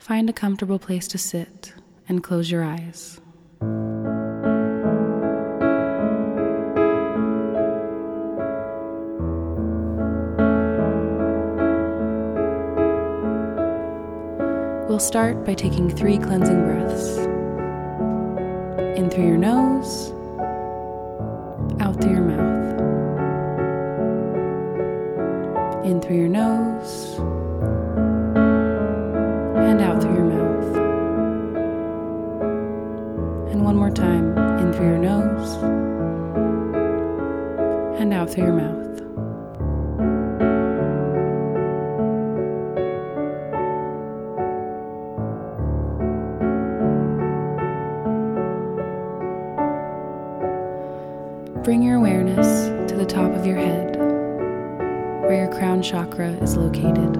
Find a comfortable place to sit and close your eyes. We'll start by taking three cleansing breaths in through your nose, out through your mouth. In through your nose, one more time, in through your nose, and out through your mouth. Bring your awareness to the top of your head, where your crown chakra is located.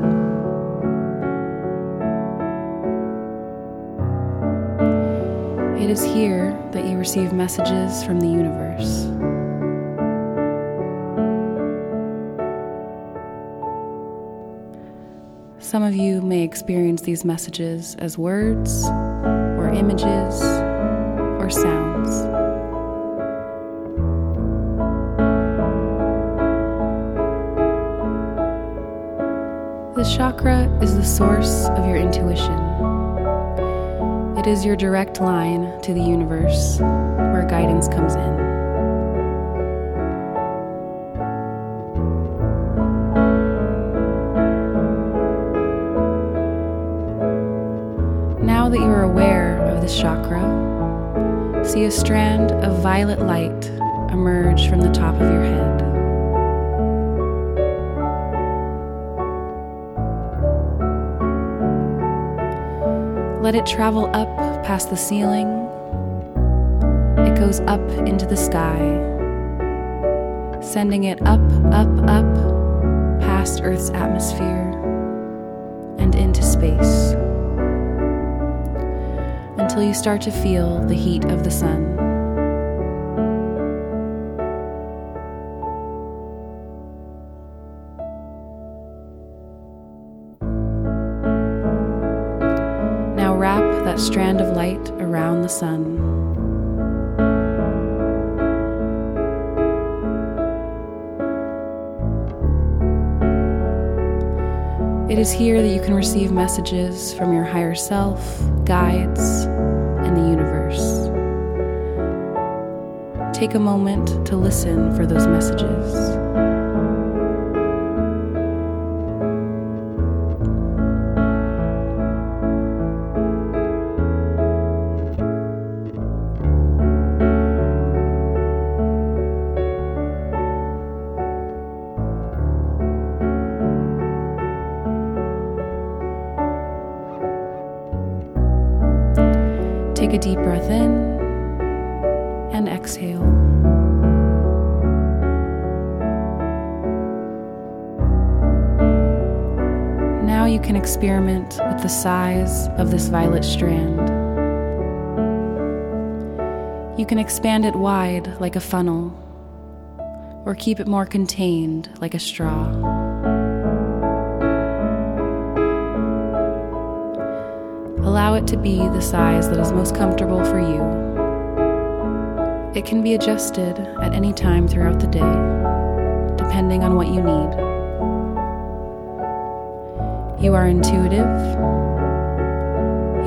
It is here that you receive messages from the universe. Some of you may experience these messages as words, or images, or sounds. The chakra is the source of your intuition. It is your direct line to the universe where guidance comes in. Now that you are aware of this chakra, see a strand of violet light emerge from the top of your head. Let it travel up past the ceiling. It goes up into the sky, sending it up, up, up past Earth's atmosphere and into space until you start to feel the heat of the sun. Strand of light around the sun. It is here that you can receive messages from your higher self, guides, and the universe. Take a moment to listen for those messages. Take a deep breath in and exhale. Now you can experiment with the size of this violet strand. You can expand it wide like a funnel, or keep it more contained like a straw. It to be the size that is most comfortable for you. It can be adjusted at any time throughout the day, depending on what you need. You are intuitive,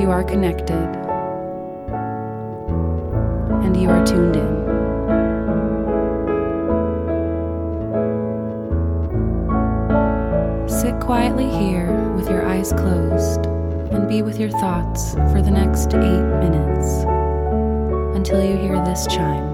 you are connected, and you are tuned in. Sit quietly here with your eyes closed and be with your thoughts for the next eight minutes until you hear this chime.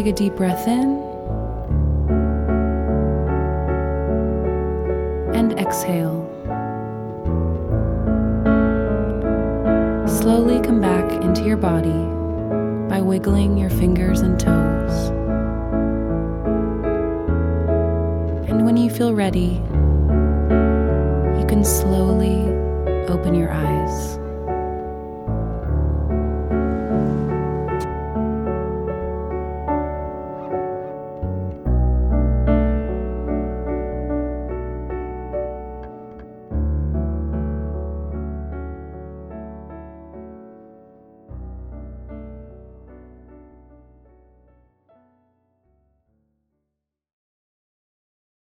Take a deep breath in and exhale. Slowly come back into your body by wiggling your fingers and toes. And when you feel ready, you can slowly open your eyes.